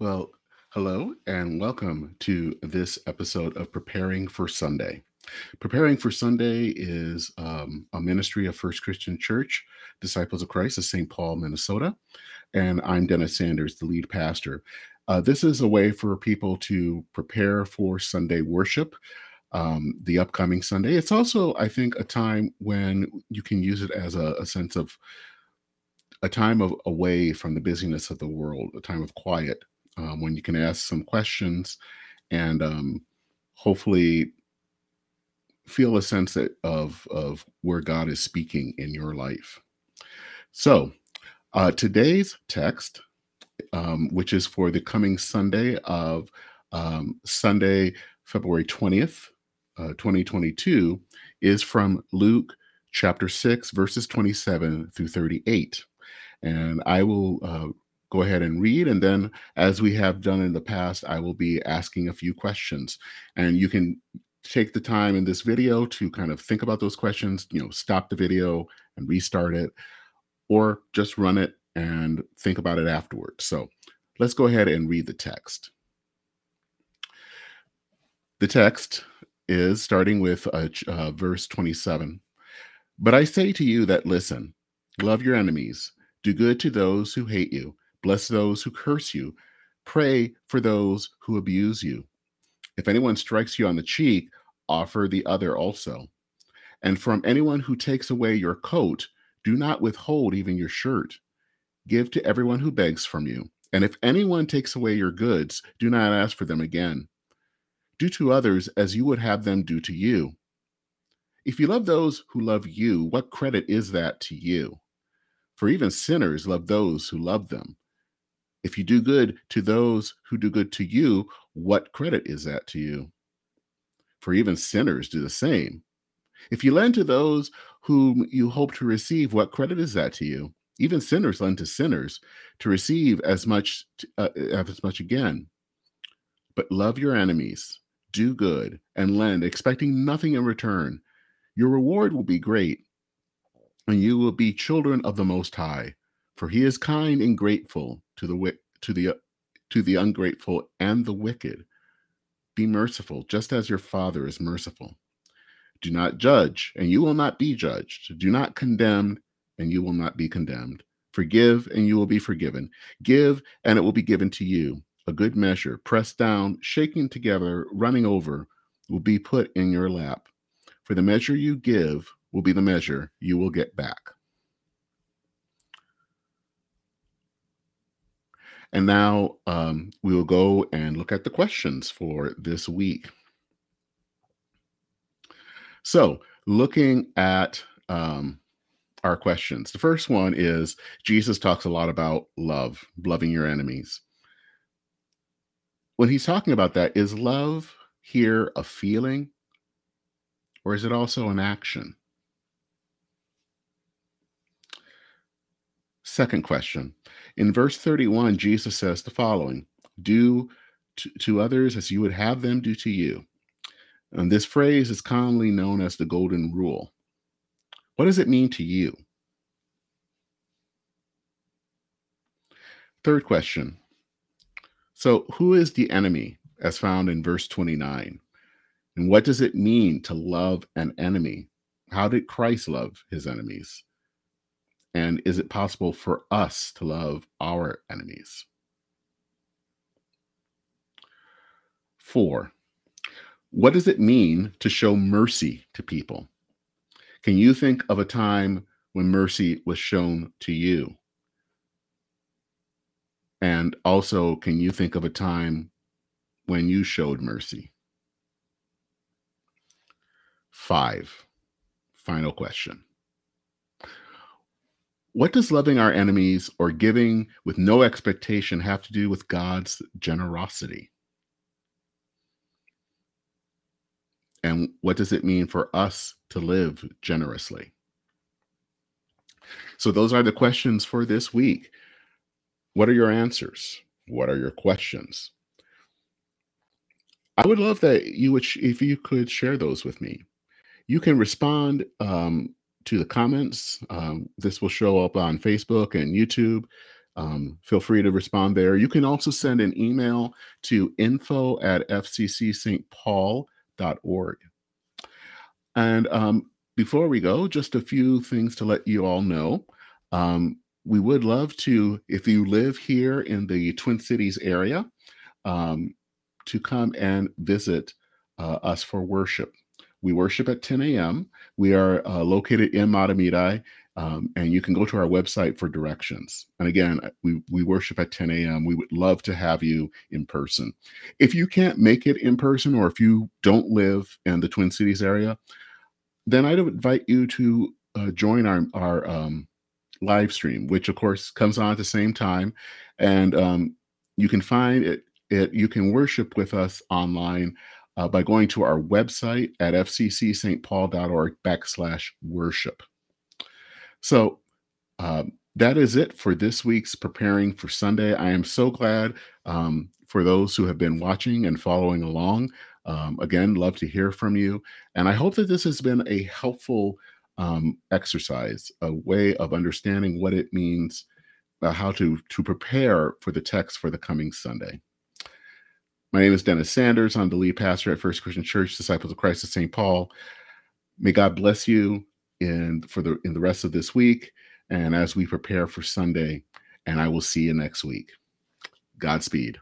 Well, hello, and welcome to this episode of Preparing for Sunday. Preparing for Sunday is um, a ministry of First Christian Church, Disciples of Christ of St. Paul, Minnesota. And I'm Dennis Sanders, the lead pastor. Uh, this is a way for people to prepare for Sunday worship, um, the upcoming Sunday. It's also, I think, a time when you can use it as a, a sense of a time of away from the busyness of the world, a time of quiet, um, when you can ask some questions and um, hopefully feel a sense of of where God is speaking in your life. So, uh, today's text, um, which is for the coming Sunday of um, Sunday, February twentieth, uh, twenty twenty two, is from Luke chapter six, verses twenty seven through thirty eight, and I will. Uh, go ahead and read. And then, as we have done in the past, I will be asking a few questions. And you can take the time in this video to kind of think about those questions, you know, stop the video and restart it, or just run it and think about it afterwards. So let's go ahead and read the text. The text is starting with uh, uh, verse 27. But I say to you that listen, love your enemies, do good to those who hate you, bless those who curse you, pray for those who abuse you. If anyone strikes you on the cheek, offer the other also. And from anyone who takes away your coat, do not withhold even your shirt. Give to everyone who begs from you. And if anyone takes away your goods, do not ask for them again. Do to others as you would have them do to you. If you love those who love you, what credit is that to you? For even sinners love those who love them. If you do good to those who do good to you, what credit is that to you? For even sinners do the same. If you lend to those whom you hope to receive, what credit is that to you? Even sinners lend to sinners to receive as much uh, as much again. But love your enemies, do good, and lend, expecting nothing in return. Your reward will be great, and you will be children of the Most High, for He is kind and grateful to the to the to the ungrateful and the wicked. Be merciful, just as your Father is merciful. Do not judge, and you will not be judged. Do not condemn, and you will not be condemned. Forgive, and you will be forgiven. Give, and it will be given to you. A good measure, pressed down, shaking together, running over, will be put in your lap. For the measure you give will be the measure you will get back. And now um, we will go and look at the questions for this week. So, looking at um, our questions, the first one is Jesus talks a lot about love, loving your enemies. When he's talking about that, is love here a feeling or is it also an action? Second question in verse 31, Jesus says the following Do to, to others as you would have them do to you. And this phrase is commonly known as the Golden Rule. What does it mean to you? Third question. So, who is the enemy as found in verse 29? And what does it mean to love an enemy? How did Christ love his enemies? And is it possible for us to love our enemies? Four, what does it mean to show mercy to people? Can you think of a time when mercy was shown to you? And also, can you think of a time when you showed mercy? Five, final question. What does loving our enemies or giving with no expectation have to do with God's generosity? And what does it mean for us to live generously? So, those are the questions for this week. What are your answers? What are your questions? I would love that you would, if you could share those with me. You can respond um, to the comments. Um, this will show up on Facebook and YouTube. um, feel free to respond there. You can also send an email to info at fccstpaul.org. And um, before we go, just a few things to let you all know. Um, we would love to, if you live here in the Twin Cities area, um, to come and visit uh, us for worship. We worship at 10 a.m. We are uh, located in Mahtomedi, um, and you can go to our website for directions. And again, uh, we, we worship at 10 a.m. We would love to have you in person. If you can't make it in person, or if you don't live in the Twin Cities area, then I'd invite you to uh, join our, our um, live stream, which of course comes on at the same time. And um, you can find it, it, you can worship with us online uh, by going to our website at fccstpaul.org backslash worship. So um, that is it for this week's Preparing for Sunday. I am so glad um, for those who have been watching and following along. Um, again, love to hear from you. And I hope that this has been a helpful um, exercise, a way of understanding what it means, uh, how to, to prepare for the text for the coming Sunday. My name is Dennis Sanders. I'm the lead pastor at First Christian Church, Disciples of Christ of St. Paul. May God bless you in for the in the rest of this week and as we prepare for Sunday. And I will see you next week. Godspeed.